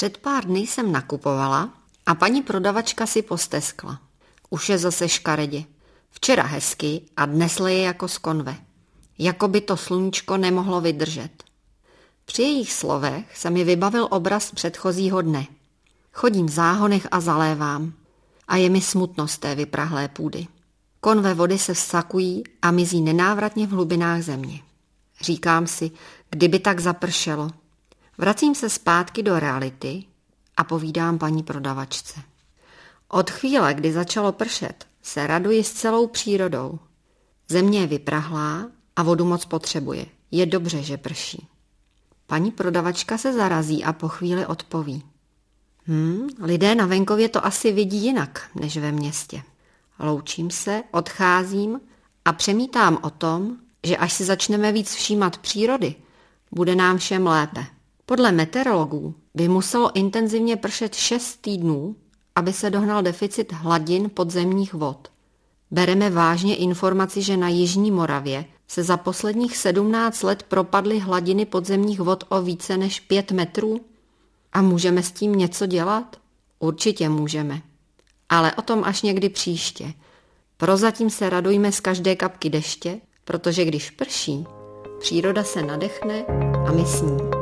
Před pár dny jsem nakupovala a paní prodavačka si posteskla. Už je zase škaredě. Včera hezky a dnes leje jako z konve. Jako by to sluníčko nemohlo vydržet. Při jejich slovech se mi vybavil obraz předchozího dne. Chodím v záhonech a zalévám. A je mi smutno z té vyprahlé půdy. Konve vody se vsakují a mizí nenávratně v hlubinách země. Říkám si, kdyby tak zapršelo. Vracím se zpátky do reality a povídám paní prodavačce. Od chvíle, kdy začalo pršet, se raduji s celou přírodou. Země je vyprahlá a vodu moc potřebuje. Je dobře, že prší. Paní prodavačka se zarazí a po chvíli odpoví. Hm, lidé na venkově to asi vidí jinak než ve městě. Loučím se, odcházím a přemítám o tom, že až si začneme víc všímat přírody, bude nám všem lépe. Podle meteorologů by muselo intenzivně pršet 6 týdnů, aby se dohnal deficit hladin podzemních vod. Bereme vážně informaci, že na Jižní Moravě se za posledních 17 let propadly hladiny podzemních vod o více než 5 metrů? A můžeme s tím něco dělat? Určitě můžeme. Ale o tom až někdy příště. Prozatím se radujme z každé kapky deště, protože když prší, příroda se nadechne a my s ní.